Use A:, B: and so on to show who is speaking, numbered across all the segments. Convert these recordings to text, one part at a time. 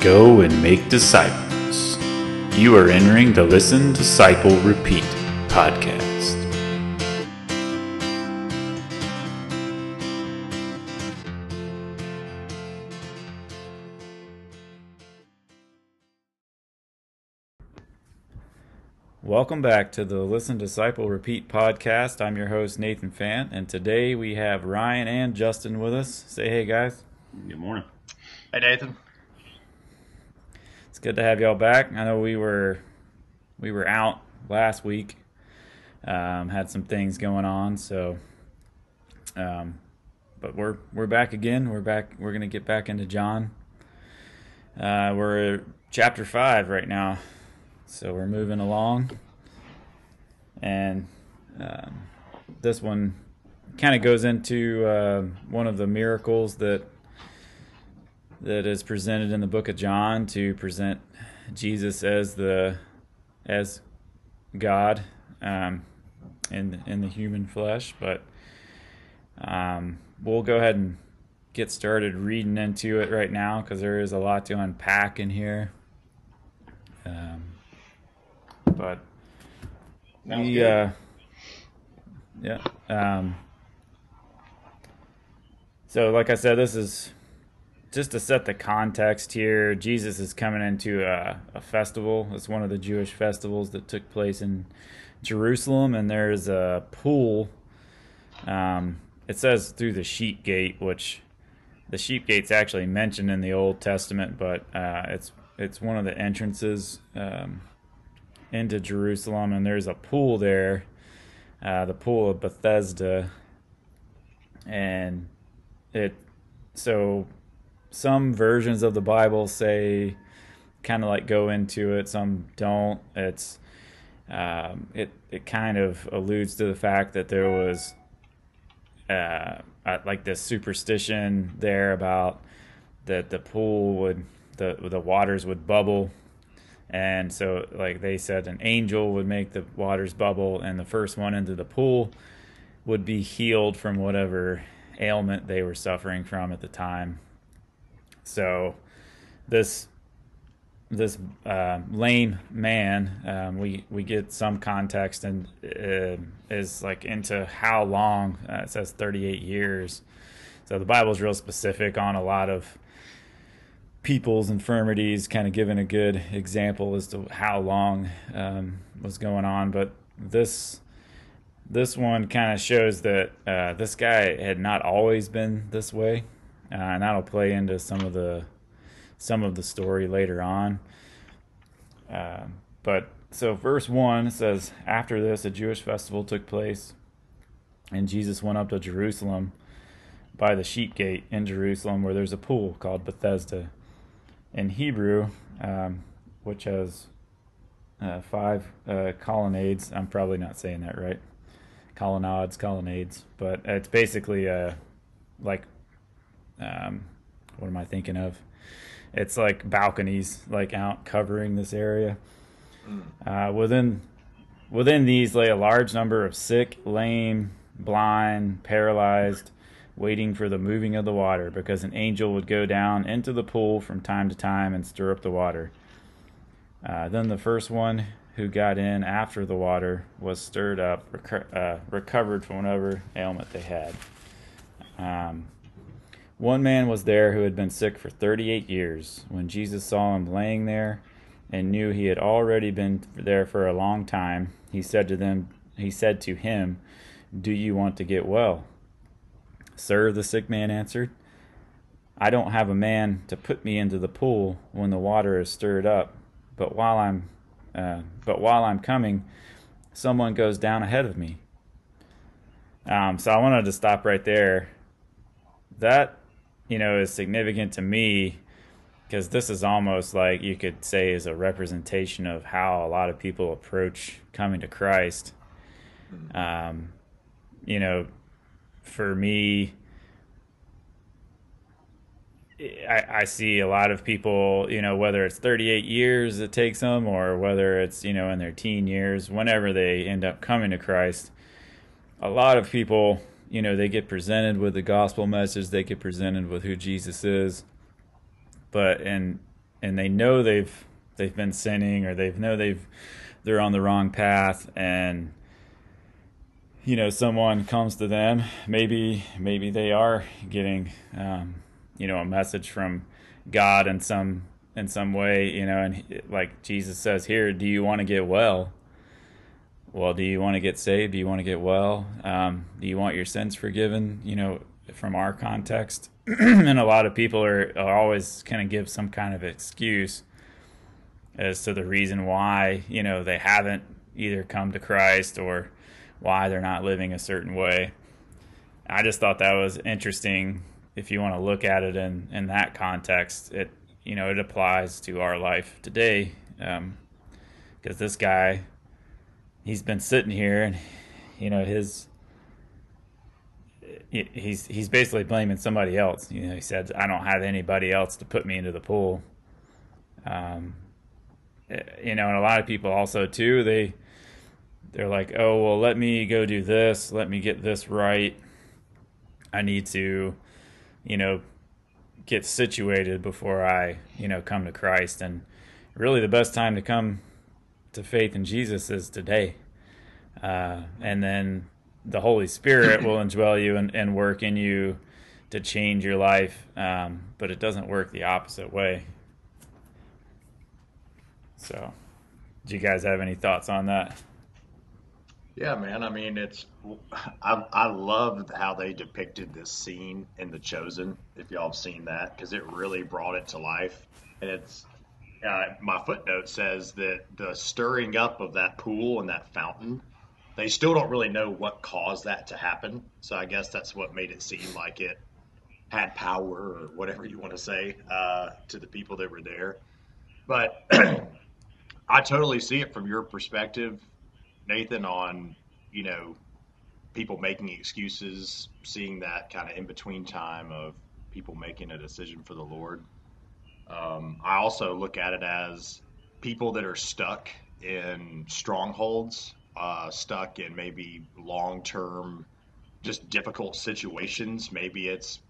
A: Go and make disciples. You are entering the Listen, Disciple, Repeat podcast. Welcome back to the Listen, Disciple, Repeat podcast. I'm your host, Nathan Fant, and today we have Ryan and Justin with us. Say hey, guys.
B: Good morning.
C: Hey, Nathan.
A: Good to have y'all back. I know we were we were out last week, um, had some things going on, so um, but we're we're back again. We're back. We're gonna get back into John. Uh, we're chapter five right now, so we're moving along, and um, this one kind of goes into uh, one of the miracles that that is presented in the book of John to present Jesus as the as God um, in in the human flesh. But um, we'll go ahead and get started reading into it right now because there is a lot to unpack in here. Um, but
B: Sounds
A: we, uh, yeah. Um, so, like I said, this is just to set the context here. Jesus is coming into a, a festival. It's one of the Jewish festivals that took place in Jerusalem, and there's a pool. Um, it says through the sheep gate, which the sheep gate's actually mentioned in the Old Testament, but uh, it's it's one of the entrances um, into Jerusalem, and there's a pool there, uh, the pool of Bethesda, and it so some versions of the Bible say kind of like go into it, some don't. It's um, it it kind of alludes to the fact that there was uh, like this superstition there about that the pool would the the waters would bubble and so like they said an angel would make the waters bubble and the first one into the pool would be healed from whatever ailment they were suffering from at the time so this this uh, lame man, um, we we get some context and uh, is like into how long. Uh, it says 38 years. So the Bible is real specific on a lot of people's infirmities, kind of giving a good example as to how long um, was going on. But this this one kind of shows that uh, this guy had not always been this way, uh, and that'll play into some of the some of the story later on. Um, but so, verse 1 says, After this, a Jewish festival took place, and Jesus went up to Jerusalem by the sheep gate in Jerusalem, where there's a pool called Bethesda. In Hebrew, um, which has uh, five uh, colonnades, I'm probably not saying that right. Colonnades, colonnades, but it's basically uh, like, um, what am I thinking of? it's like balconies like out covering this area. Uh, within within these lay a large number of sick lame blind paralyzed waiting for the moving of the water because an angel would go down into the pool from time to time and stir up the water. Uh, then the first one who got in after the water was stirred up reco- uh, recovered from whatever ailment they had. Um, one man was there who had been sick for 38 years. When Jesus saw him laying there and knew he had already been there for a long time, he said to them, he said to him, "Do you want to get well?" "Sir," the sick man answered, "I don't have a man to put me into the pool when the water is stirred up, but while I'm uh, but while I'm coming, someone goes down ahead of me." Um, so I wanted to stop right there. That you know, is significant to me because this is almost like you could say is a representation of how a lot of people approach coming to Christ. Um, you know, for me, I, I see a lot of people, you know, whether it's 38 years it takes them or whether it's, you know, in their teen years, whenever they end up coming to Christ, a lot of people you know, they get presented with the gospel message, they get presented with who Jesus is. But and and they know they've they've been sinning or they know they've they're on the wrong path and you know someone comes to them maybe maybe they are getting um, you know a message from God in some in some way you know and like Jesus says here do you want to get well well do you want to get saved do you want to get well um, do you want your sins forgiven you know from our context and a lot of people are, are always kind of give some kind of excuse as to the reason why you know they haven't either come to Christ or why they're not living a certain way. I just thought that was interesting. If you want to look at it in in that context, it you know it applies to our life today because um, this guy he's been sitting here and you know his he's he's basically blaming somebody else. You know, he said, "I don't have anybody else to put me into the pool." Um, you know, and a lot of people also too they they're like, "Oh, well, let me go do this. Let me get this right. I need to, you know, get situated before I, you know, come to Christ." And really, the best time to come to faith in Jesus is today. Uh, and then the Holy Spirit will indwell you and, and, work in you to change your life, um, but it doesn't work the opposite way. So, do you guys have any thoughts on that?
C: Yeah, man. I mean, it's I I loved how they depicted this scene in The Chosen. If y'all have seen that, because it really brought it to life. And it's uh, my footnote says that the stirring up of that pool and that fountain they still don't really know what caused that to happen. So I guess that's what made it seem like it had power or whatever you want to say uh, to the people that were there. But I totally see it from your perspective, Nathan, on, you know, people making excuses, seeing that kind of in between time of people making a decision for the Lord. Um, I also look at it as people that are stuck in strongholds uh, stuck in maybe long term, just difficult situations. Maybe it's,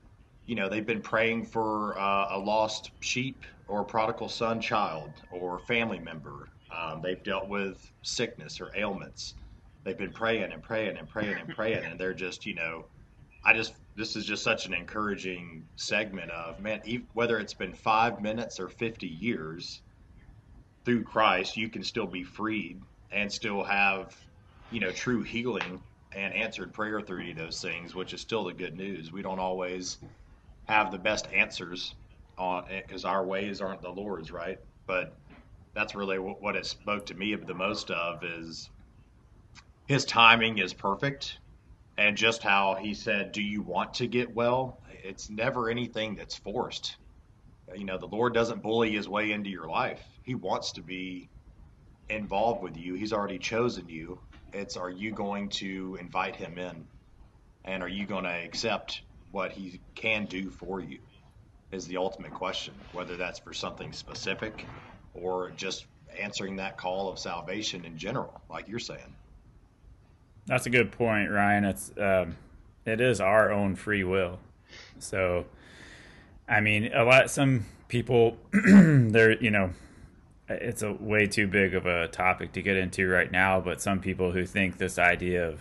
C: you know, they've been praying for uh, a lost sheep or prodigal son child or family member. Um, they've dealt with sickness or ailments. They've been praying and praying and praying and praying, and they're just, you know, I just this is just such an encouraging segment of man. Whether it's been five minutes or fifty years, through Christ, you can still be freed and still have, you know, true healing and answered prayer through those things, which is still the good news. We don't always have the best answers on eh, because our ways aren't the Lord's, right? But that's really what it spoke to me the most of is his timing is perfect and just how he said, Do you want to get well? It's never anything that's forced. You know, the Lord doesn't bully his way into your life. He wants to be involved with you. He's already chosen you. It's are you going to invite him in? And are you going to accept what he can do for you? Is the ultimate question, whether that's for something specific or just answering that call of salvation in general, like you're saying.
A: That's a good point, Ryan. It's um, it is our own free will. So, I mean, a lot some people they're you know it's a way too big of a topic to get into right now, but some people who think this idea of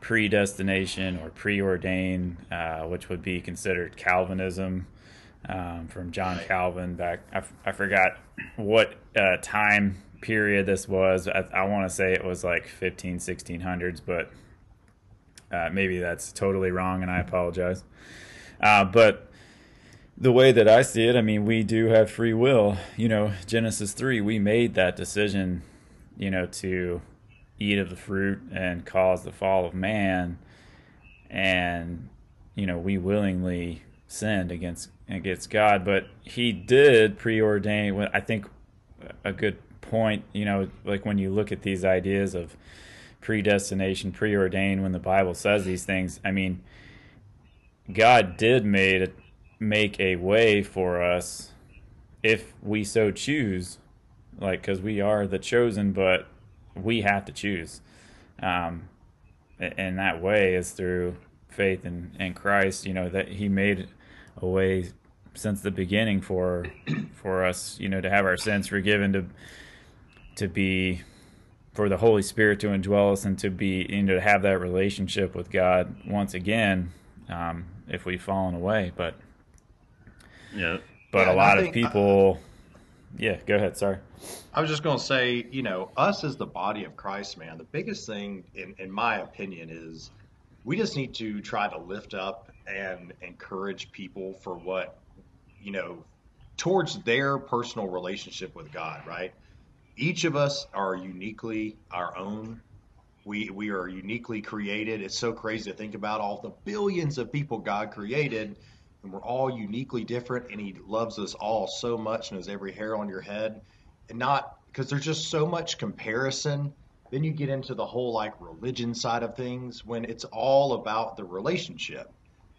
A: predestination or preordained, uh, which would be considered Calvinism um, from John Calvin back, I, f- I forgot what uh, time period this was. I, I want to say it was like 15, 1600s, but uh, maybe that's totally wrong and I apologize. Uh, but the way that I see it, I mean, we do have free will. You know, Genesis 3, we made that decision, you know, to eat of the fruit and cause the fall of man. And, you know, we willingly sinned against against God, but he did preordain I think a good point, you know, like when you look at these ideas of predestination, preordained when the Bible says these things, I mean, God did made make a way for us if we so choose like because we are the chosen but we have to choose. Um and that way is through faith in, in christ you know that he made a way since the beginning for for us, you know, to have our sins forgiven, to to be for the Holy Spirit to indwell us and to be you know to have that relationship with God once again, um, if we've fallen away. But
B: yeah,
A: but
C: Yeah,
A: a
C: and I
A: lot of
C: think-
A: people. yeah, go ahead. Sorry.
C: I was just going to say, you know, us as the body of Christ, man, the biggest thing, in, in my opinion, is we just need to try to lift up and encourage people for what, you know, towards their personal relationship with God, right? Each of us are uniquely our own. We, we are uniquely created. It's so crazy to think about all the billions of people God created, and we're all uniquely different, and He loves us all so much, knows every hair on your head and not because there's just so much comparison. Then you get into the whole like religion side of things when it's all about the relationship.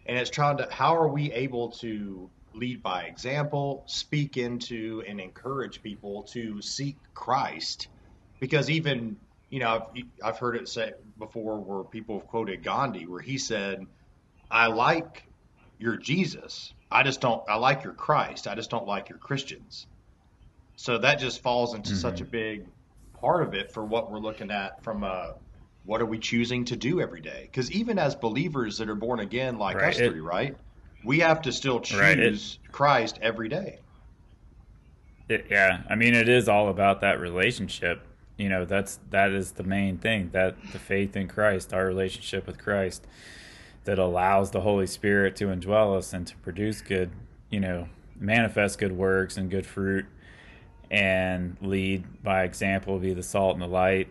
C: And it's trying to, how are we able to lead by example, speak into and encourage people to seek Christ? Because even, you know, I've, I've heard it say before where people have quoted Gandhi, where he said, I like your Jesus. I just don't, I like your Christ. I just don't like your Christians. So that just falls into mm-hmm. such a big part of it for what we're looking at from a what are we choosing to do every day? Because even as believers that are born again, like
A: Right,
C: us three, right? We have to still
A: Right, it-
C: choose Christ every day.
A: It, yeah, I mean, it is all about that relationship. You know, that's that is the main thing that the faith in Christ, our relationship with Christ, that allows the Holy Spirit to indwell us and to produce good, you know, manifest good works and good fruit, and lead by example, be the salt and the light.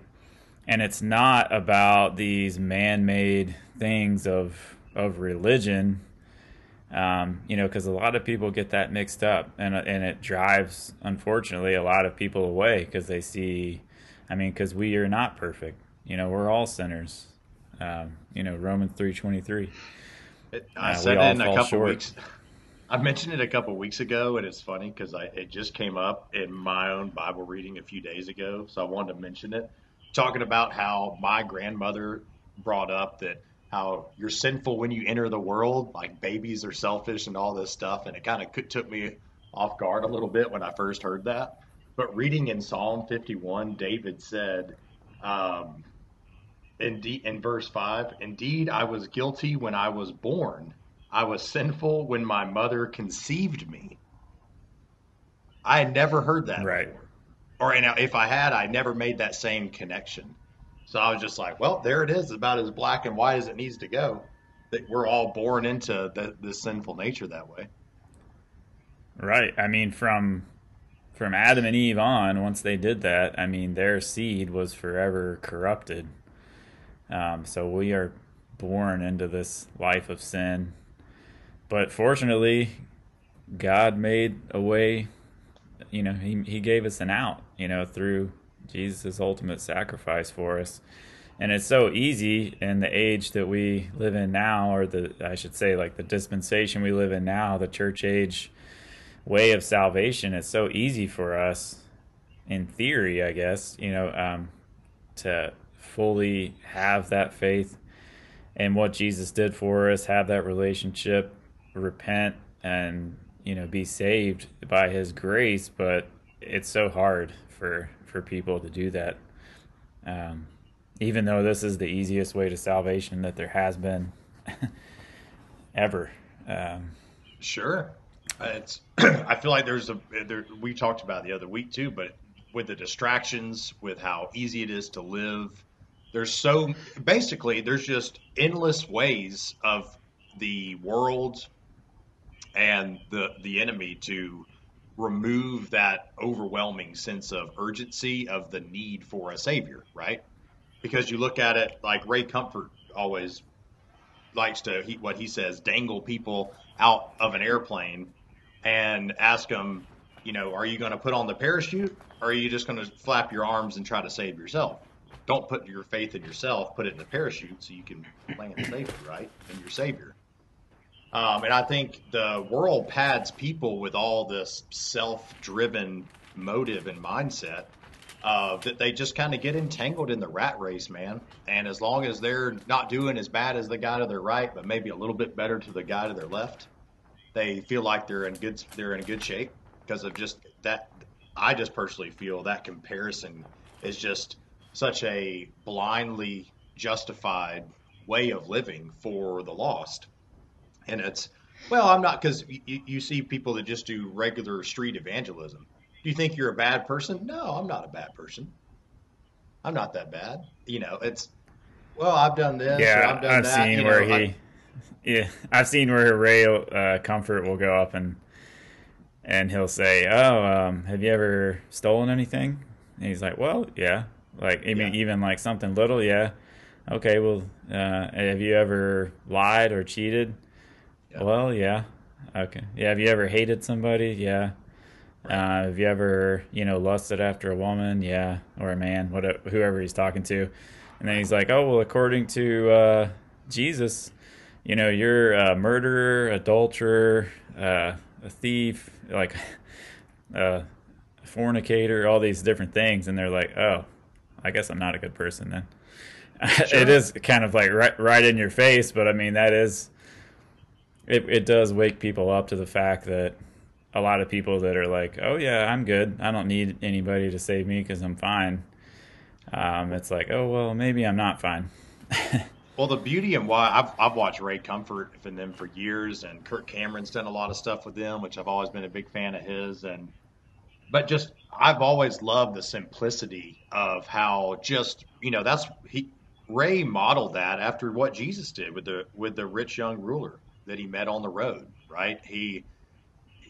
A: And it's not about these man-made things of of religion um, you know, because a lot of people get that mixed up, and and it drives, unfortunately, a lot of people away because they see, I mean, because we are not perfect. You know, we're all sinners. Um, you know, Romans three twenty three.
C: I
A: we
C: said it in a couple
A: short.
C: weeks. I mentioned it a couple weeks ago, and it's funny because I it just came up in my own Bible reading a few days ago, so I wanted to mention it. Talking about how my grandmother brought up that how you're sinful when you enter the world, like babies are selfish and all this stuff, and it kind of took me off guard a little bit when I first heard that. But reading in Psalm 51, David said, um, Indeed, in verse 5, indeed, I was guilty when I was born. I was sinful when my mother conceived me. I had never heard that
A: Right.
C: before. Or know, if I had, I never made that same connection. So I was just like, well, there it is, about as black and white as it needs to go. That we're all born into the, this sinful nature that way.
A: Right. I mean, from from Adam and Eve on, once they did that, I mean, their seed was forever corrupted. Um, so we are born into this life of sin. But fortunately, God made a way. You know, he he gave us an out. You know, through Jesus' ultimate sacrifice for us. And it's so easy in the age that we live in now, or the I should say, like the dispensation we live in now, the church age way of salvation. It's so easy for us, in theory, I guess, you know, um, to fully have that faith and what Jesus did for us, have that relationship, repent, and you know, be saved by His grace. But it's so hard for for people to do that. Um, even though this is the easiest way to salvation that there has been ever. Um,
C: Sure. It's. I feel like there's a. There, we talked about the other week too, but with the distractions, with how easy it is to live, there's so basically there's just endless ways of the world and the the enemy to remove that overwhelming sense of urgency of the need for a savior, right? Because you look at it like Ray Comfort always likes to he, what he says dangle people out of an airplane and ask them, you know, are you going to put on the parachute or are you just going to flap your arms and try to save yourself? Don't put your faith in yourself, put it in the parachute so you can land safely, right? And your savior. Um, and I think the world pads people with all this self-driven motive and mindset uh, that they just kind of get entangled in the rat race, man. And as long as they're not doing as bad as the guy to their right, but maybe a little bit better to the guy to their left, they feel like they're in good they're in good shape because of just that. I just personally feel that comparison is just such a blindly justified way of living for the lost, and it's well, I'm not because you, you see people that just do regular street evangelism. Do you think you're a bad person? No, I'm not a bad person. I'm not that bad. You know, it's well, I've done this.
A: Yeah,
C: I've done
A: I've
C: that.
A: seen
C: you
A: where
C: know,
A: he,
C: I-
A: yeah, I've seen where Ray uh, Comfort will go up and and he'll say, "Oh, um, have you ever stolen anything?" And he's like, "Well, yeah." Like, I mean,
C: Yeah.
A: even like something little, yeah. Okay, well, uh, have you ever lied or cheated?
C: Yeah.
A: Well, yeah. Okay. Yeah. Have you ever hated somebody? Yeah. Uh, have you ever, you know, lusted after a woman? Yeah, or a man, whatever, whoever he's talking to. And then he's like, "Oh, well, according to uh, Jesus, you know, you're a murderer, adulterer, uh, a thief, like uh, a fornicator, all these different things." And they're like, "Oh, I guess I'm not a good person then."
C: Sure.
A: it is kind of like right, right in your face, but I mean, that is it, it does wake people up to the fact that a lot of people that are like, oh yeah, I'm good. I don't need anybody to save me because I'm fine. Um, it's like, oh well, maybe I'm not fine.
C: Well, the beauty and why I've, I've watched Ray Comfort and them for years, and Kirk Cameron's done a lot of stuff with them, which I've always been a big fan of his. And but just I've always loved the simplicity of how just you know that's he Ray modeled that after what Jesus did with the with the rich young ruler that he met on the road. Right? He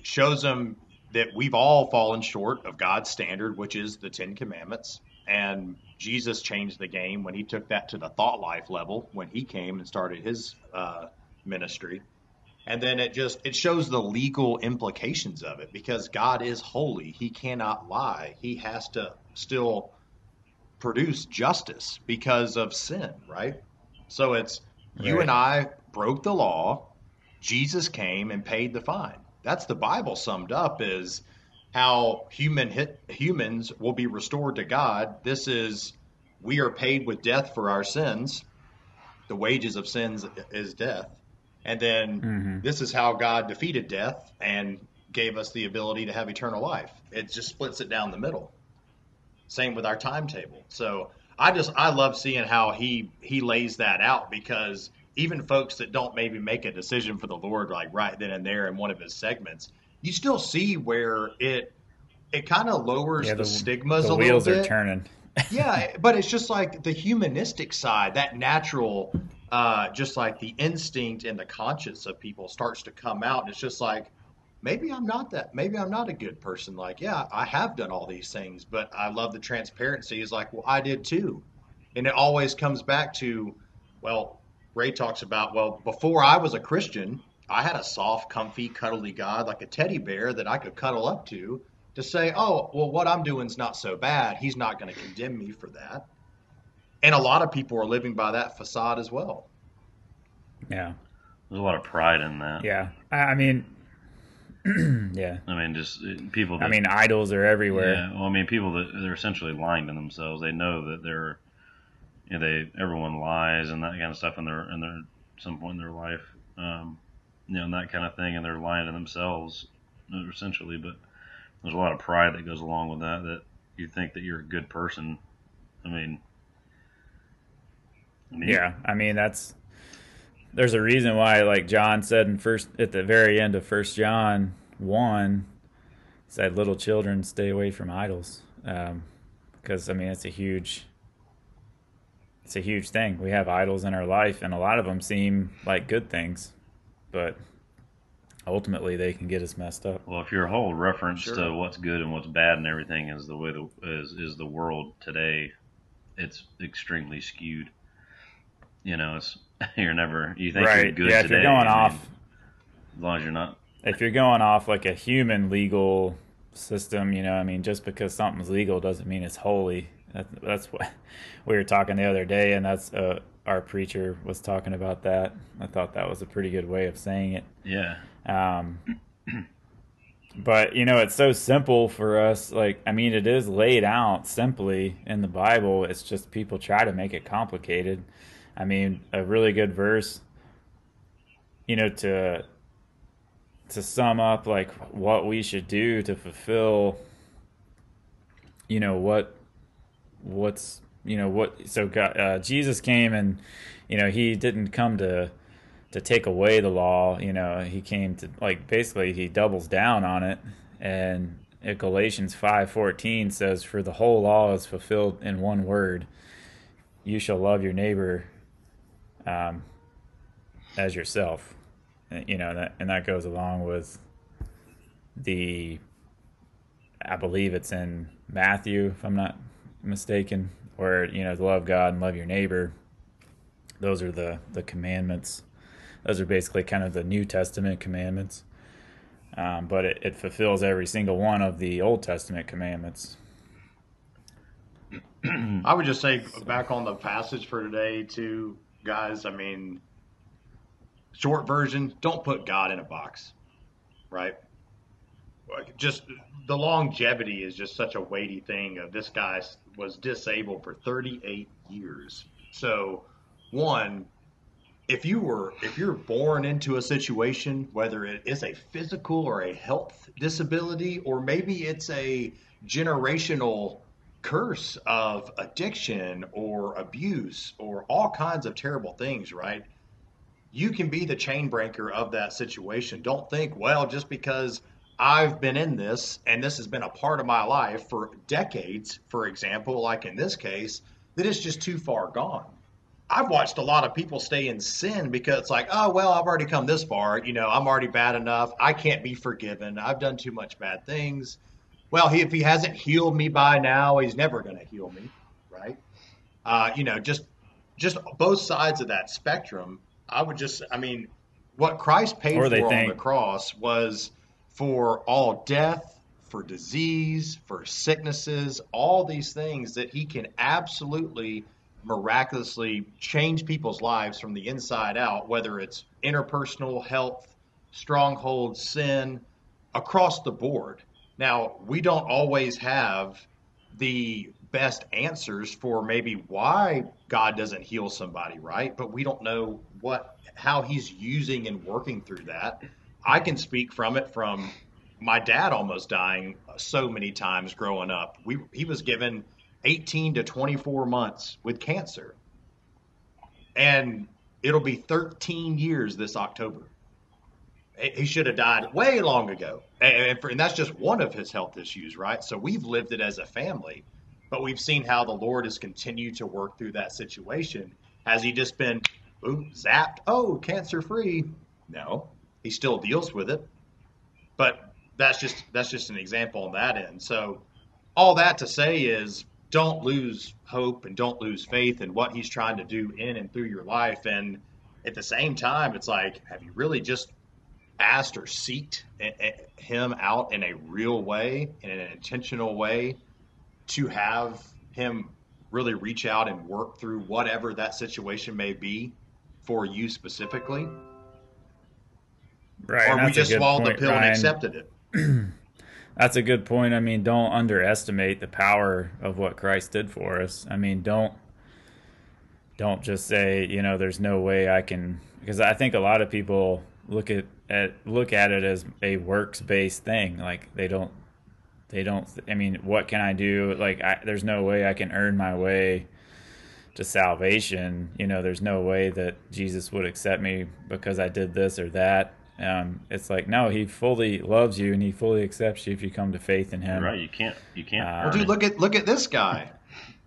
C: shows them that we've all fallen short of God's standard, which is the Ten Commandments. And Jesus changed the game when he took that to the thought life level when he came and started his uh, ministry. And then it just it shows the legal implications of it because God is holy. He cannot lie. He has to still produce justice because of sin, right? So it's you and I broke the law. Jesus came and paid the fine. That's the Bible summed up is how human hit, humans will be restored to God. This is we are paid with death for our sins. The wages of sins is death. And then
A: Mhm.
C: this is how God defeated death and gave us the ability to have eternal life. It just splits it down the middle. Same with our timetable. So I just I love seeing how he he lays that out because even folks that don't maybe make a decision for the Lord like right then and there in one of his segments, you still see where it it kind of lowers
A: Yeah,
C: the,
A: the-
C: stigmas
A: the
C: a
A: wheels are turning.
C: yeah, but it's just like the humanistic side, that natural, uh, just like the instinct and the conscience of people starts to come out. And it's just like, maybe I'm not that. Maybe I'm not a good person. Like, yeah, I have done all these things, but I love the transparency. Is like, well, I did too. And it always comes back to, well, Ray talks about, well, before I was a Christian, I had a soft, comfy, cuddly God like a teddy bear that I could cuddle up to to say, oh, well, what I'm doing's not so bad. He's not going to condemn me for that. And a lot of people are living by that facade as well.
A: Yeah,
B: There's a lot of pride in that.
A: yeah. I I mean, yeah.
B: I mean, just uh, people. That,
A: I mean, idols are everywhere.
B: Yeah, well, I mean, people that they're essentially lying to themselves. They know that they're, you know, they everyone lies and that kind of stuff in their in their some point in their life, um, you know, and that kind of thing, and they're lying to themselves, uh, essentially. But there's a lot of pride that goes along with that. That you think that you're a good person. I mean, I mean,
A: Yeah, I mean that's there's a reason why like John said in first at the very end of First John one said little children stay away from idols um, because I mean it's a huge it's a huge thing. We have idols in our life, and a lot of them seem like good things, but ultimately they can get us messed up.
B: Well, if your whole reference
C: Sure.
B: to what's good and what's bad and everything is the way the is is the world today, it's extremely skewed. You know, it's you're never you think you're good
A: Yeah, if
B: today.
A: you're going
B: I
A: off
B: as long as you're not.
A: if you're going off like a human legal system, you know, I mean, just because something's legal doesn't mean it's holy. That, that's what we were talking the other day, and that's uh, our preacher was talking about that. I thought that was a pretty good way of saying it.
B: Yeah,
A: Um, but you know, it's so simple for us. Like, I mean, it is laid out simply in the Bible. It's just people try to make it complicated. I mean, a really good verse, you know, to to sum up like what we should do to fulfill you know what what's you know what so God, uh, Jesus came and you know he didn't come to to take away the law you know he came to like basically he doubles down on it. And Galatians 5:14 says for the whole law is fulfilled in one word you shall love your neighbor um, as yourself. You know that and that goes along with the I believe it's in Matthew if I'm not mistaken where you know love God and love your neighbor those are the the commandments those are basically kind of the New Testament commandments um, but it, it fulfills every single one of the Old Testament commandments
C: I would just say back on the passage for today too guys I mean short version, don't put God in a box, right? Just the longevity is just such a weighty thing. Of this guy was disabled for 38 years. So, one, if you were if you're born into a situation, whether it is a physical or a health disability, or maybe it's a generational curse of addiction or abuse or all kinds of terrible things, right? you can be the chain breaker of that situation. Don't think, well, just because I've been in this and this has been a part of my life for decades, for example, like in this case, that it's just too far gone. I've watched a lot of people stay in sin because it's like, oh, well, I've already come this far. You know, I'm already bad enough. I can't be forgiven. I've done too much bad things. Well, he, if he hasn't healed me by now, he's never going to heal me, right? Uh, you know, just just both sides of that spectrum I would just, I mean, what Christ paid for think. on the cross was for all death, for disease, for sicknesses, all these things that he can absolutely miraculously change people's lives from the inside out, whether it's interpersonal health, strongholds, sin, across the board. Now, we don't always have the best answers for maybe why God doesn't heal somebody, right? But we don't know what how he's using and working through that. I can speak from it from my dad almost dying so many times growing up. We he was given 18 to 24 months with cancer. And it'll be 13 years this October. He should have died way long ago. And, for, and that's just one of his health issues, right? So we've lived it as a family. But we've seen how the Lord has continued to work through that situation. Has he just been boom, zapped? Oh, cancer free? No, he still deals with it. But that's just that's just an example on that end. So all that to say is don't lose hope and don't lose faith in what he's trying to do in and through your life. And at the same time, it's like, have you really just asked or seeked him out in a real way, in an intentional way, to have him really reach out and work through whatever that situation may be for you specifically.
A: Right.
C: Or we just swallowed point, the pill Ryan. and accepted it.
A: that's a good point. I mean, don't underestimate the power of what Christ did for us. I mean, don't don't just say, you know, there's no way I can because I think a lot of people look at, at look at it as a works based thing. Like they don't they don't. I mean, what can I do? Like, I, there's no way I can earn my way to salvation. You know, there's no way that Jesus would accept me because I did this or that. Um, it's like no, he fully loves you and he fully accepts you if you come to faith in him.
B: Right? You can't. You can't.
C: Uh, well, dude, look at look at this guy.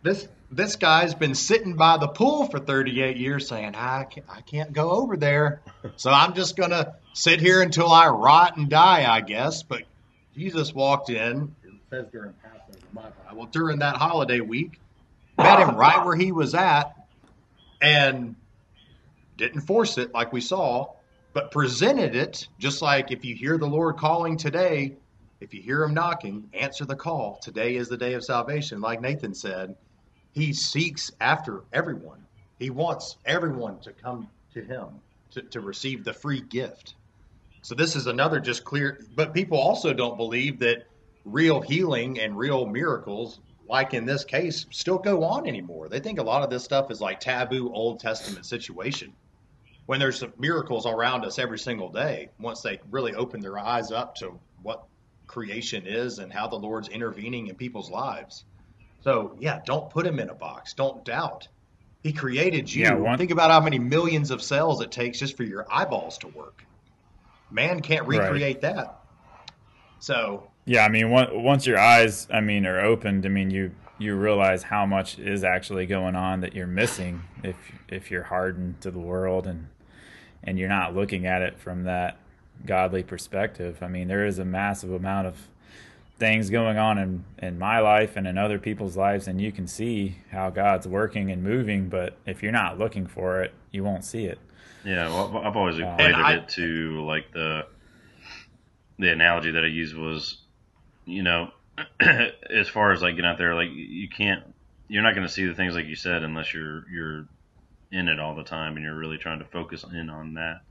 C: This this guy's been sitting by the pool for 38 years saying, I can't, I can't go over there. So I'm just going to sit here until I rot and die, I guess. But Jesus walked in, it says during Passover, my Bible, during that holiday week, met him right where he was at, and didn't force it like we saw, but presented it just like if you hear the Lord calling today, if you hear him knocking, answer the call. Today is the day of salvation, like Nathan said. He seeks after everyone. He wants everyone to come to him to, to receive the free gift. So this is another just clear, but people also don't believe that real healing and real miracles, like in this case, still go on anymore. They think a lot of this stuff is like taboo Old Testament situation. When there's miracles around us every single day, once they really open their eyes up to what creation is and how the Lord's intervening in people's lives. So, yeah, don't put him in a box. Don't doubt. He created you.
A: Yeah, one-
C: Think about how many millions of cells it takes just for your eyeballs to work. Man can't
A: Right.
C: recreate that. So,
A: Yeah, I mean, on- once your eyes, I mean, are opened, I mean, you you realize how much is actually going on that you're missing if if you're hardened to the world and and you're not looking at it from that godly perspective. I mean, there is a massive amount of things going on in in my life and in other people's lives, and you can see how God's working and moving. But if you're not looking for it, you won't see it.
B: Yeah, well, I've always uh,
A: And
B: equated
C: I-
B: it to like the the analogy that I used was, you know, as far as like getting out there, like you can't, you're not going to see the things like you said unless you're you're in it all the time and you're really trying to focus in on that.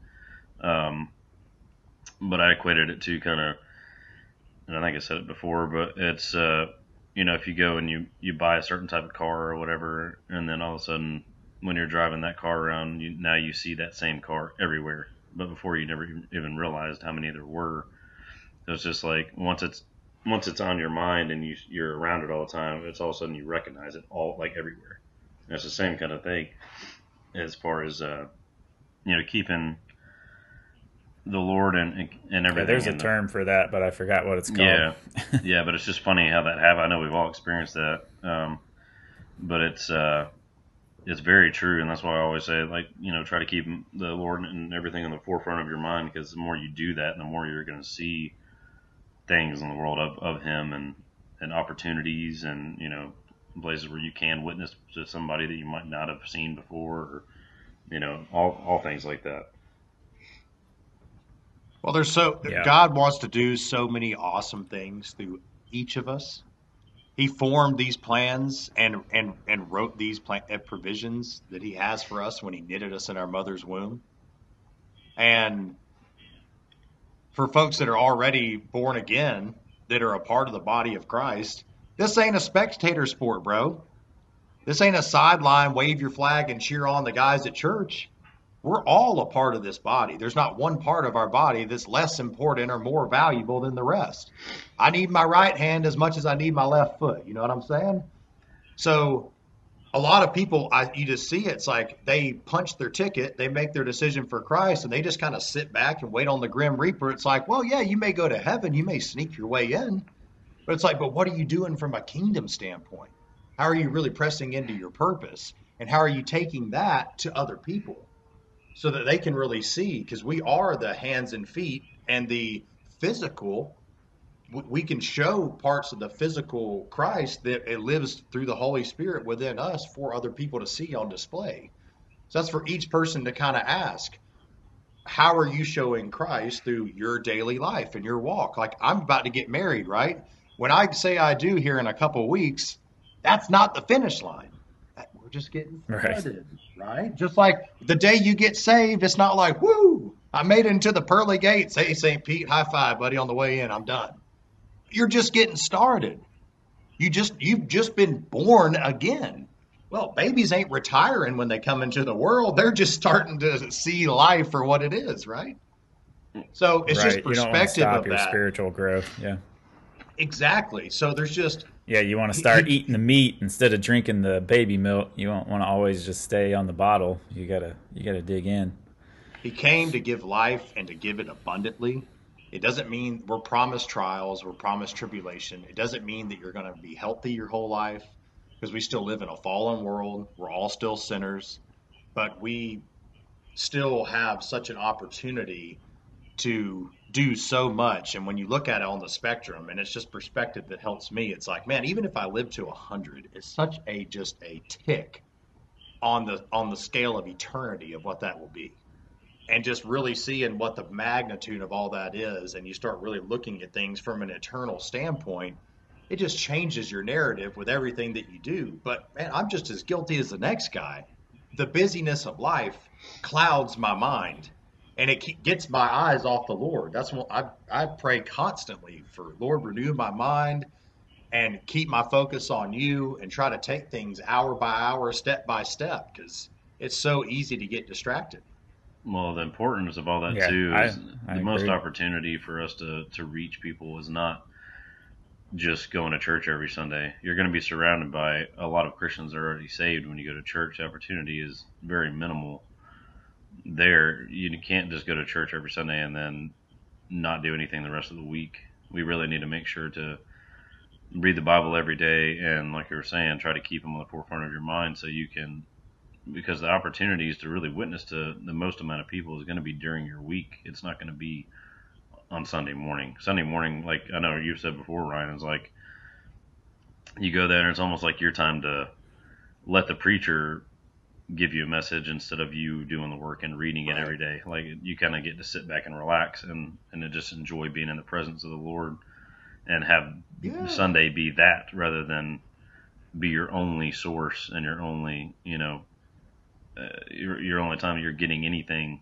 B: Um, but I equated it to kind of, and I think I said it before, but it's uh, you know, if you go and you you buy a certain type of car or whatever, and then all of a sudden when you're driving that car around, you, now you see that same car everywhere. But before you never even- realized how many there were. It was just like once it's once it's on your mind and you you're around it all the time, it's all of a sudden you recognize it all like everywhere. And it's the same kind of thing as far as uh, you know keeping the Lord and and, everything.
A: Yeah, there's a
B: the-
A: term for that, but I forgot what it's called.
B: yeah, yeah, but it's just funny how that happened. I know we've all experienced that, um, but it's uh, it's very true, and that's why I always say, like, you know, try to keep the Lord and everything in the forefront of your mind, because the more you do that, the more you're going to see things in the world of, of Him and and opportunities, and you know, places where you can witness to somebody that you might not have seen before, or you know, all all things like that.
C: Well, there's so
A: Yeah.
C: God wants to do so many awesome things through each of us. He formed these plans and and and wrote these plan, uh, provisions that He has for us when He knitted us in our mother's womb. And for folks that are already born again, that are a part of the body of Christ, this ain't a spectator sport, bro. This ain't a sideline, wave your flag and cheer on the guys at church we're all a part of this body. There's not one part of our body that's less important or more valuable than the rest. I need my right hand as much as I need my left foot. You know what I'm saying? So, a lot of people, I, you just see it's like they punch their ticket, they make their decision for Christ, and they just kind of sit back and wait on the grim reaper. It's like, well, yeah, you may go to heaven, you may sneak your way in, but it's like, but what are you doing from a kingdom standpoint? How are you really pressing into your purpose? And how are you taking that to other people? so that they can really see because we are the hands and feet and the physical we can show parts of the physical christ that it lives through the holy spirit within us for other people to see on display so that's for each person to kind of ask how are you showing christ through your daily life and your walk like i'm about to get married right when i say i do here in a couple of weeks that's not the finish line we're just getting
A: Right.
C: started right? Just like the day you get saved, it's not like, woo, I made it into the pearly gates. Hey, St. Pete, high five, buddy, on the way in. I'm done. You're just getting started. You just you've just been born again. Well, babies ain't retiring when they come into the world. They're just starting to see life for what it is, right? So it's
A: right.
C: just
A: you don't want to
C: perspective
A: stop
C: of
A: your
C: that.
A: spiritual growth. Yeah.
C: Exactly. So there's just
A: Yeah, you want to start eating the meat instead of drinking the baby milk. You don't want to always just stay on the bottle. You gotta you gotta dig in.
C: He came to give life and to give it abundantly. It doesn't mean we're promised trials, we're promised tribulation. It doesn't mean that you're going to be healthy your whole life because we still live in a fallen world. We're all still sinners, but we still have such an opportunity to do so much. And when you look at it on the spectrum, and it's just perspective that helps me, it's like, man, even if I live to 100, it's such a just a tick on the on the scale of eternity of what that will be. And just really seeing what the magnitude of all that is and you start really looking at things from an eternal standpoint it just changes your narrative with everything that you do. But man i'm just as guilty as the next guy. The busyness of life clouds my mind and it gets my eyes off the lord that's what i, I pray constantly for lord renew my mind and keep my focus on you and try to take things hour by hour step by step because it's so easy to get distracted
B: Well, the importance of all that
A: Yeah,
B: too is
A: I
B: the most opportunity for us to to reach people is not just going to church every Sunday. You're going to be surrounded by a lot of Christians that are already saved when you go to church. The opportunity is very minimal. There, you can't just go to church every Sunday and then not do anything the rest of the week. We really need to make sure to read the Bible every day and, like you were saying, try to keep them on the forefront of your mind so you can because the opportunities to really witness to the most amount of people is going to be during your week. It's not going to be on Sunday morning. Sunday morning, like I know you've said before, Ryan, is like you go there and it's almost like your time to let the preacher give you a message instead of you doing the work and reading it
C: Right.
B: every day. Like you kind of get to sit back and relax and and just enjoy being in the presence of the Lord and have
C: Yeah.
B: Sunday be that rather than be your only source and your only, you know, uh, your, your only time you're getting anything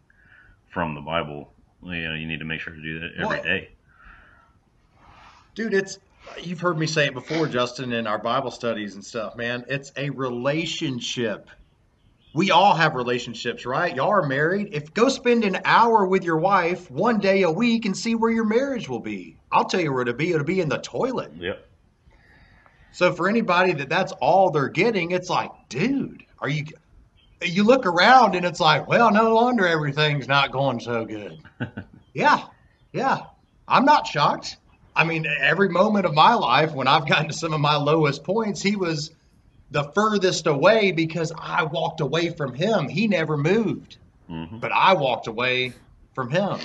B: from the Bible. You know, you need to make sure to do that every
C: Well,
B: day.
C: dude it's you've heard me say it before justin in our bible studies and stuff man it's a relationship we all have relationships right? Y'all are married. If go spend an hour with your wife one day a week and see where your marriage will be. I'll tell you where it'll be. It'll be in the toilet.
B: Yep.
C: so for anybody that that's all they're getting it's like dude are you you look around and it's like well no wonder everything's not going so good. Yeah. Yeah. I'm not shocked. I mean, every moment of my life, when I've gotten to some of my lowest points, he was the furthest away because I walked away from him. He never moved,
B: hmm
C: but I walked away from him.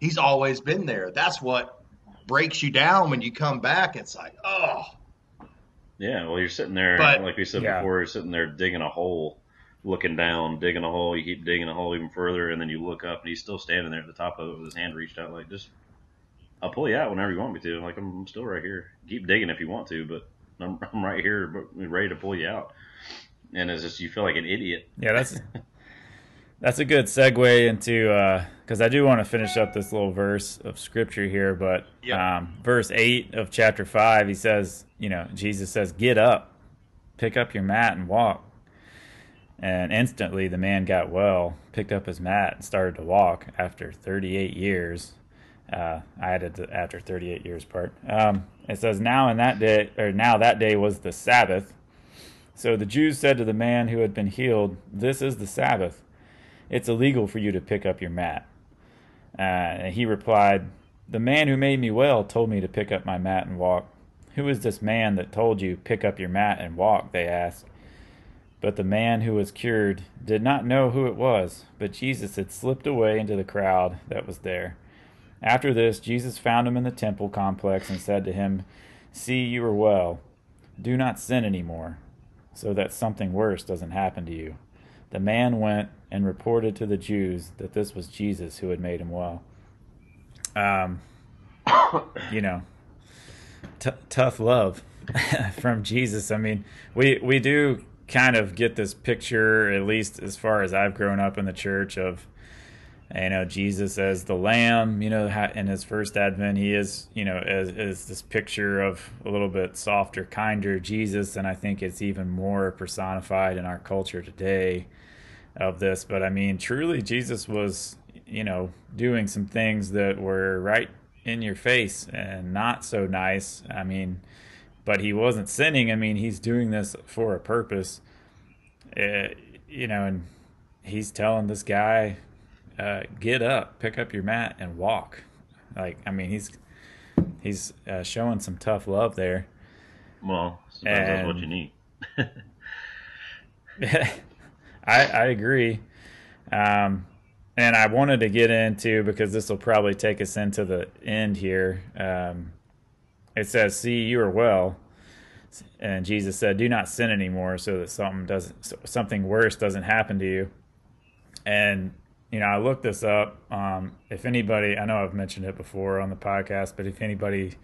C: He's always been there. That's what breaks you down when you come back. It's like, oh,
B: Yeah. Well, you're sitting there,
C: But-
B: like we said
A: Yeah.
B: before, you're sitting there digging a hole, looking down, digging a hole. You keep digging a hole even further, and then you look up, and he's still standing there at the top of it with his hand reached out, like just. I'll pull you out whenever you want me to. Like I'm, I'm still right here. Keep digging if you want to, but I'm, I'm right here, ready to pull you out. And it's just you feel like an idiot.
A: Yeah, that's that's a good segue into because I do want to finish up this little verse of scripture here, but
C: Yep.
A: um, verse eight of chapter five, he says, you know, Jesus says, "Get up, pick up your mat and walk." And instantly, the man got well, picked up his mat, and started to walk after 38 years. Uh, I added the after 38 years part. Um, it says, "Now in that day, or now that day was the Sabbath." So the Jews said to the man who had been healed, This is the Sabbath. It's illegal for you to pick up your mat. Uh, and he replied, The man who made me well told me to pick up my mat and walk. Who is this man that told you, Pick up your mat and walk? They asked. But the man who was cured did not know who it was, but Jesus had slipped away into the crowd that was there. After this, Jesus found him in the temple complex and said to him, See, you are well. Do not sin anymore, so that something worse doesn't happen to you. The man went and reported to the Jews that this was Jesus who had made him well. Um, you know, t- tough love from Jesus. I mean, we we do kind of get this picture, at least as far as I've grown up in the church, of you know Jesus as the Lamb. You know, in his first advent, he is you know as, as this picture of a little bit softer, kinder Jesus, and I think it's even more personified in our culture today of this. But I mean, truly, Jesus was you know doing some things that were right in your face and not so nice. I mean, but he wasn't sinning. I mean, he's doing this for a purpose. Uh, you know, and he's telling this guy, uh, "Get up, pick up your mat, and walk." Like, I mean, he's he's uh, showing some tough love there.
B: Well, sometimes that's what you need.
A: I I agree. Um, and I wanted to get into because this will probably take us into the end here. Um, it says, "See, you are well," and Jesus said, "Do not sin anymore, so that something doesn't something worse doesn't happen to you." And you know, I looked this up. Um, if anybody, I know I've mentioned it before on the podcast, but if anybody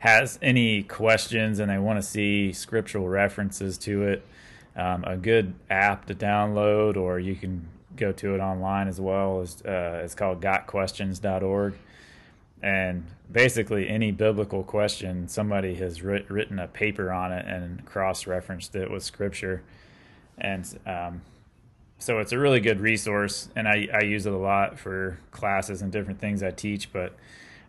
A: has any questions and they want to see scriptural references to it, um, a good app to download, or you can go to it online as well. is uh, It's called gotquestions.org. And basically, any biblical question, somebody has writ- written a paper on it and cross referenced it with scripture. And um, so it's a really good resource, and I, I use it a lot for classes and different things I teach. But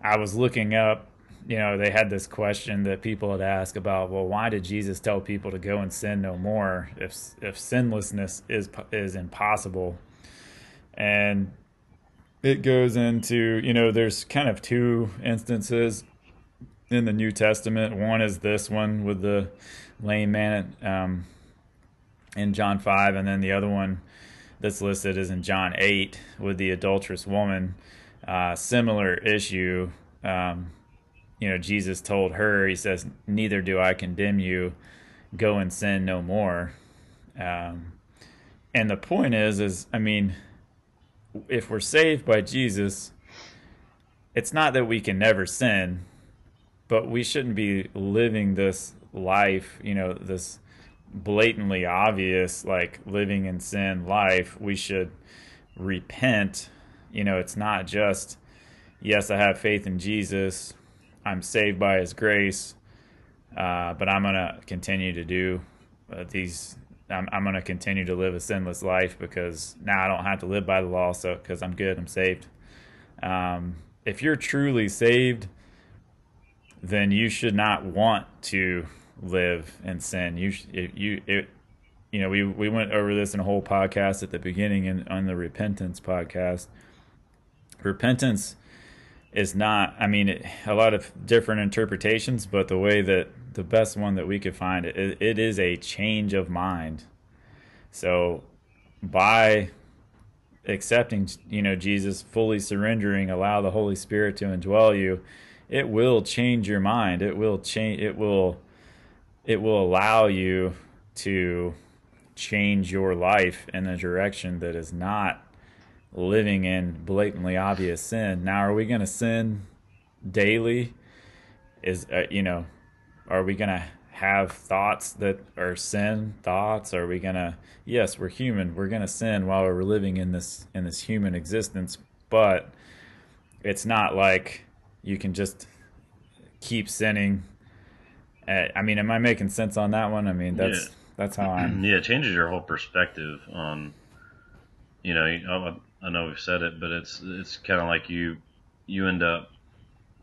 A: I was looking up, you know, they had this question that people had asked about, well, why did Jesus tell people to go and sin no more if if sinlessness is is impossible? And it goes into, you know, there's kind of two instances in the New Testament. One is this one with the lame man um, in John 5, and then the other one that's listed is in John 8 with the adulterous woman. Uh, similar issue. Um, you know, Jesus told her, He says, Neither do I condemn you. Go and sin no more. Um, and the point is, is, I mean, if we're saved by Jesus, it's not that we can never sin, but we shouldn't be living this life, you know, this blatantly obvious, like living in sin life. We should repent. You know, it's not just, yes, I have faith in Jesus, I'm saved by his grace, uh, but I'm going to continue to do uh, these I'm, I'm going to continue to live a sinless life because now I don't have to live by the law. So, because I'm good, I'm saved. Um, if you're truly saved, then you should not want to live in sin. You, you, it, you know, we, we went over this in a whole podcast at the beginning and on the repentance podcast. Repentance is not, I mean, it, a lot of different interpretations, but the way that the best one that we could find it, it is a change of mind. So by accepting, you know, Jesus, fully surrendering, allow the Holy Spirit to indwell you, it will change your mind. It will change it will it will allow you to change your life in a direction that is not living in blatantly obvious sin. Now, are we going to sin daily? Is uh, you know, are we going to have thoughts that are sin thoughts? Are we going to Yes, we're human. We're going to sin while we're living in this in this human existence, but it's not like you can just keep sinning. Uh, I mean, am I making sense on that one? I mean, that's yeah. that's how I'm.
B: Yeah, it changes your whole perspective on. You know, I know we've said it, but it's it's kind of like you you end up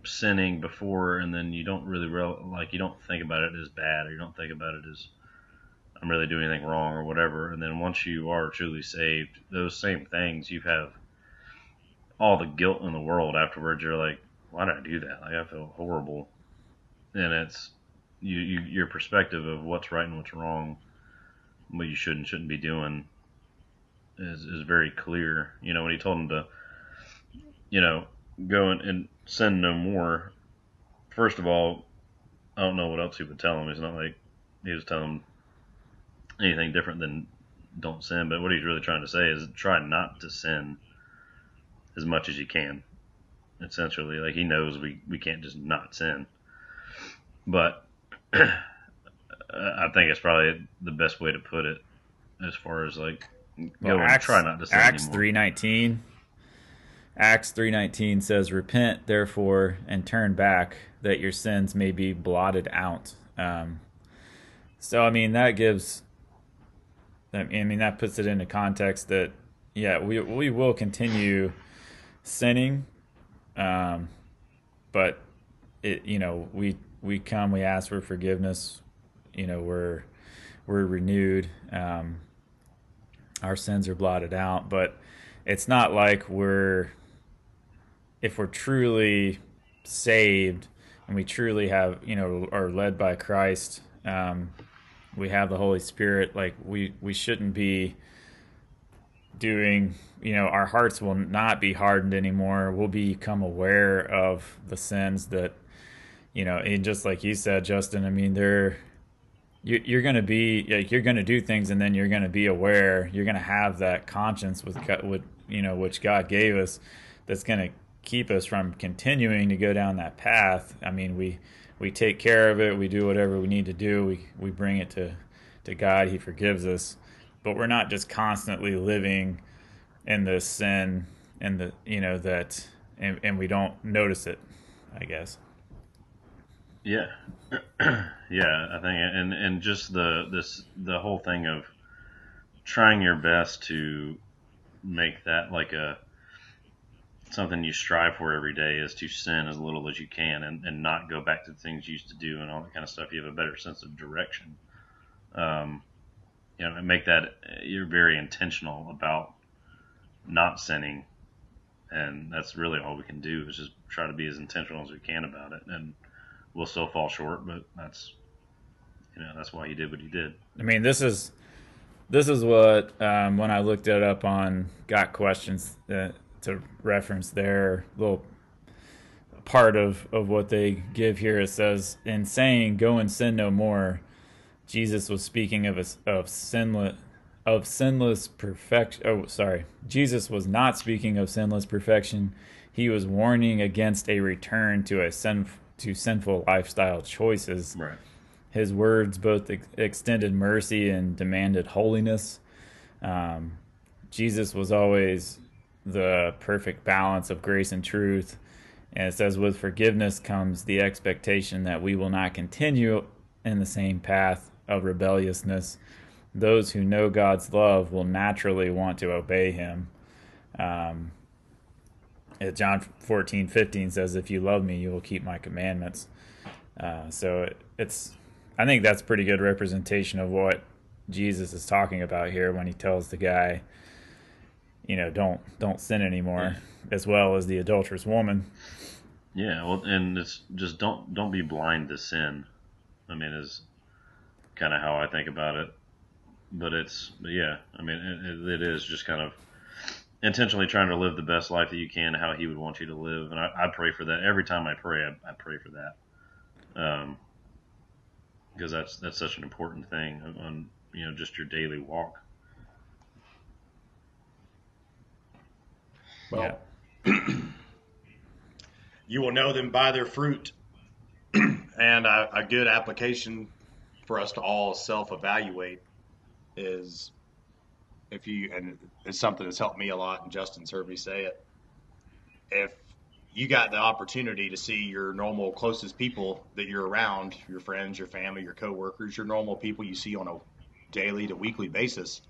B: sinning before, and then you don't really real, like you don't think about it as bad, or you don't think about it as I'm really doing anything wrong or whatever. And then once you are truly saved, those same things you have all the guilt in the world afterwards. You're like, why did I do that? Like I feel horrible, and it's you, you your perspective of what's right and what's wrong, what you should and shouldn't be doing is is very clear. You know, when he told him to, you know, go and, and sin no more. First of all, I don't know what else he would tell him. He's not like he was telling him anything different than don't sin. But what he's really trying to say is try not to sin as much as you can. Essentially, like he knows we we can't just not sin. But I think it's probably the best way to put it as far as like
A: well, Acts, try not to sin Acts three nineteen. Acts three nineteen says, "Repent, therefore, and turn back, that your sins may be blotted out." Um, so, I mean, that gives. I mean, that puts it into context that yeah, we we will continue sinning, um, but it you know we we come we ask for forgiveness, you know we're we're renewed. Um, our sins are blotted out. But it's not like we're, if we're truly saved and we truly have, you know, are led by Christ, um, we have the Holy Spirit, like we, we shouldn't be doing, you know, our hearts will not be hardened anymore. We'll become aware of the sins that, you know, and just like you said, Justin, I mean, they're, you, are going to be like you're going to do things and then you're going to be aware. You're going to have that conscience with with you know which god gave us that's going to keep us from continuing to go down that path. I mean we we take care of it. We do whatever we need to do. We we bring it to to god. He forgives us. But we're not just constantly living in this sin and the you know that and, and we don't notice it i guess
B: yeah, yeah, I think, and and just the this the whole thing of trying your best to make that like a something you strive for every day is to sin as little as you can and, and not go back to the things you used to do and all that kind of stuff. You have a better sense of direction. Um, you know, and make that you're very intentional about not sinning, and that's really all we can do is just try to be as intentional as we can about it, and we'll still fall short, but that's you know that's why he did what he did.
A: I mean, this is this is what um, when I looked it up on Got Questions uh, to reference their little part of, of what they give here. It says, "In saying, go and sin no more," Jesus was speaking of a, of sinless of sinless perfection. Oh, sorry, Jesus was not speaking of sinless perfection. He was warning against a return to a sin to sinful lifestyle choices.
B: Right.
A: His words both ex- extended mercy and demanded holiness. Um, Jesus was always the perfect balance of grace and truth. And it says, with forgiveness comes the expectation that we will not continue in the same path of rebelliousness. Those who know God's love will naturally want to obey Him. Um, John 14, 15 says, If you love me, you will keep my commandments. Uh, so it, it's, I think that's pretty good representation of what Jesus is talking about here when he tells the guy, you know, don't don't sin anymore, yeah. as well as the adulterous woman.
B: Yeah, well, and it's just don't don't be blind to sin. I mean, is kind of how I think about it. But it's but yeah, I mean, it, it is just kind of intentionally trying to live the best life that you can, how He would want you to live, and I, I pray for that every time I pray. I, I pray for that, um, because that's that's such an important thing on you know just your daily walk.
C: Well, yeah. you will know them by their fruit. and a, a, good application for us to all self evaluate is if you, and it's something that's helped me a lot, and Justin's heard me say it. If you got the opportunity to see your normal closest people that you're around, your friends, your family, your coworkers, your normal people you see on a daily to weekly basis,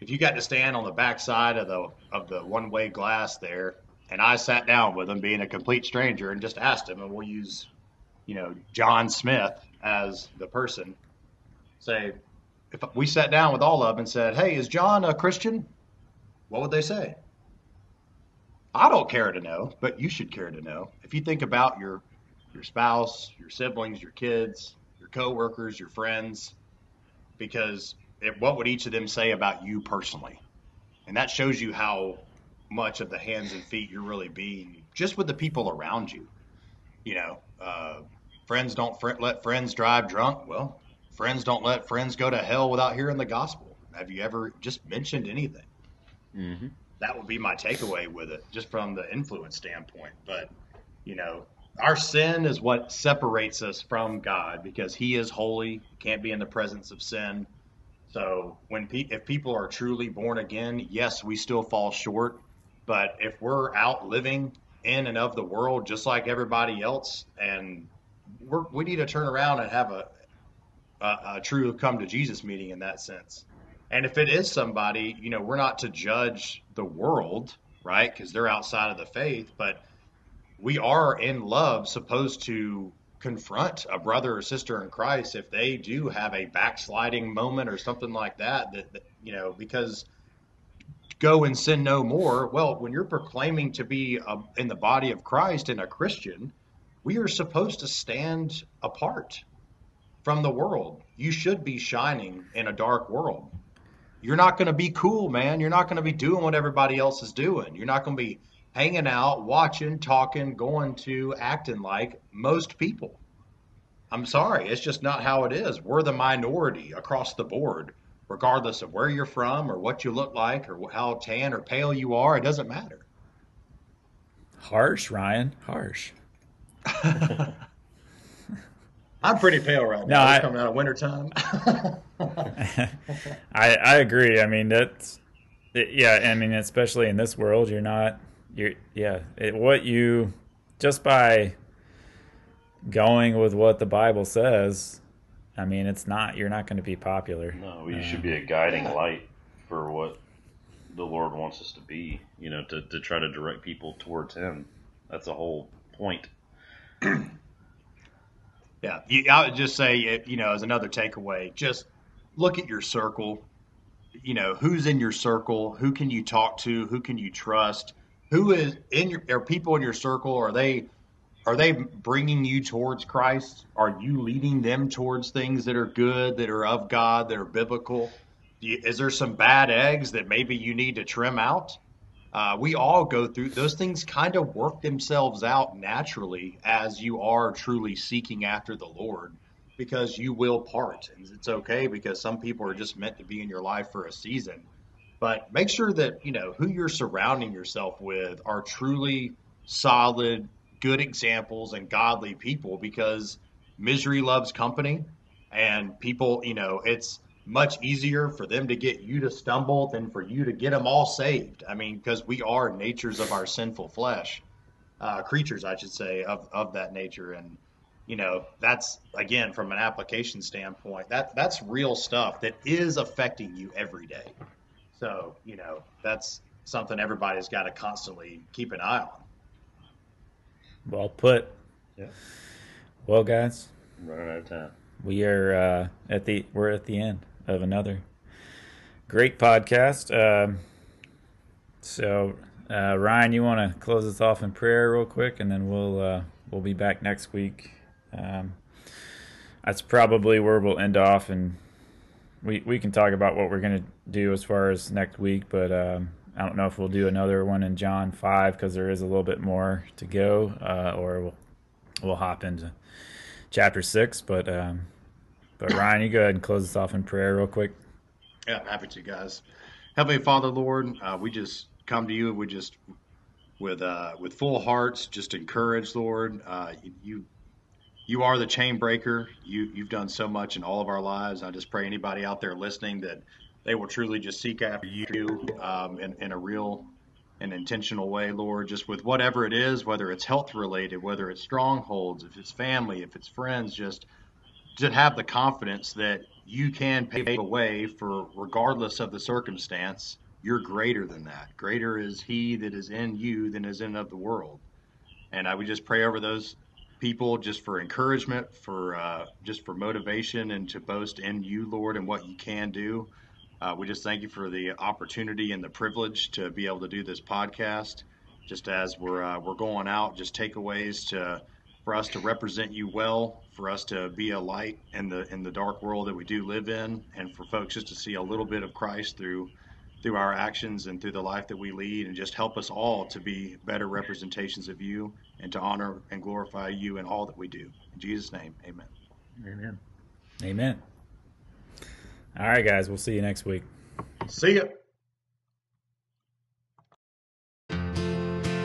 C: if you got to stand on the backside of the of the one way glass there, and I sat down with him, being a complete stranger, and just asked him, and we'll use, you know, John Smith as the person, say, if we sat down with all of them and said, "Hey, is John a Christian?" What would they say? I don't care to know, but you should care to know. If you think about your your spouse, your siblings, your kids, your coworkers, your friends, because it, what would each of them say about you personally? And that shows you how much of the hands and feet you're really being just with the people around you. You know, uh, friends don't fr- let friends drive drunk. Well, friends don't let friends go to hell without hearing the gospel. Have you ever just mentioned anything? Mm-hmm. That would be my takeaway with it, just from the influence standpoint. But, you know, our sin is what separates us from God because He is holy, can't be in the presence of sin. So when pe- if people are truly born again, yes, we still fall short. But if we're out living in and of the world just like everybody else, and we need to turn around and have a, a, a true come to Jesus meeting in that sense. And if it is somebody, you know, we're not to judge the world, right? Because they're outside of the faith, but we are in love supposed to confront a brother or sister in Christ if they do have a backsliding moment or something like that, that, that you know, because go and sin no more. Well, when you're proclaiming to be a, in the body of Christ and a Christian, we are supposed to stand apart from the world. You should be shining in a dark world. You're not going to be cool, man. You're not going to be doing what everybody else is doing. You're not going to be hanging out, watching, talking, going to, acting like most people. I'm sorry, it's just not how it is. We're the minority across the board, regardless of where you're from or what you look like or how tan or pale you are. It doesn't matter.
A: Harsh, Ryan. Harsh.
C: I'm pretty pale right now. No, I, coming out of wintertime.
A: I I agree. I mean that's it, yeah. I mean especially in this world, you're not you're yeah it, what you just by going with what the bible says i mean it's not you're not going to be popular
B: no you uh, should be a guiding light for what the Lord wants us to be. You know, to to try to direct people towards Him. That's the whole point.
C: Yeah, I would just say, you know, as another takeaway, just look at your circle. You know, who's in your circle? Who can you talk to? Who can you trust? Who is in your? Are people in your circle? Are they? Are they bringing you towards Christ? Are you leading them towards things that are good, that are of God, that are biblical? Is there some bad eggs that maybe you need to trim out? Uh, we all go through those things kind of work themselves out naturally as you are truly seeking after the Lord because you will part. And it's okay because some people are just meant to be in your life for a season. But make sure that you know who you're surrounding yourself with are truly solid good examples and godly people because misery loves company. And people you know it's much easier for them to get you to stumble than for you to get them all saved. I mean, because we are natures of our sinful flesh, uh, creatures, I should say, of, of that nature. And, you know, that's, again, from an application standpoint, that that's real stuff that is affecting you every day. So, you know, that's something everybody's got to constantly keep an eye on.
A: Well put.
B: Yeah.
A: Well, guys,
B: Running out of time.
A: we are uh, at the we're at the end of another great podcast. Um, so, uh, Ryan, you want to close us off in prayer real quick, and then we'll uh, we'll be back next week. Um, that's probably where we'll end off, and we we can talk about what we're gonna do as far as next week. But um, I don't know if we'll do another one in John five because there is a little bit more to go, uh, or we'll we'll hop into chapter six. But um, but Ryan, you go ahead and close us off in prayer real quick.
C: Yeah, I'm happy to, guys. Heavenly Father, Lord, uh, we just come to you. We just with uh, with full hearts, just encourage, Lord. Uh, you you are the chain breaker. You you've done so much in all of our lives. I just pray anybody out there listening that they will truly just seek after you um, in, in a real and intentional way, Lord, just with whatever it is, whether it's health related, whether it's strongholds, if it's family, if it's friends, just to have the confidence that you can pave a way for regardless of the circumstance you're greater than that. Greater is he that is in you than is in of the world. And i would just pray over those people just for encouragement for uh, just for motivation and to boast in you lord and what you can do. Uh, we just thank you for the opportunity and the privilege to be able to do this podcast. Just as we're uh, we're going out just takeaways to for us to represent you well, for us to be a light in the in the dark world that we do live in, and for folks just to see a little bit of Christ through through our actions and through the life that we lead, and just help us all to be better representations of you and to honor and glorify you in all that we do. In Jesus' name, Amen.
B: Amen.
A: Amen. All right, guys, we'll see you next week.
C: See ya.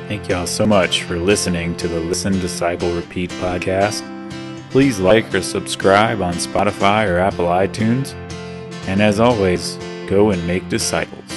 A: Thank y'all so much for listening to the Listen, Disciple, Repeat podcast. Please like or subscribe on Spotify or Apple iTunes. And as always, go and make disciples.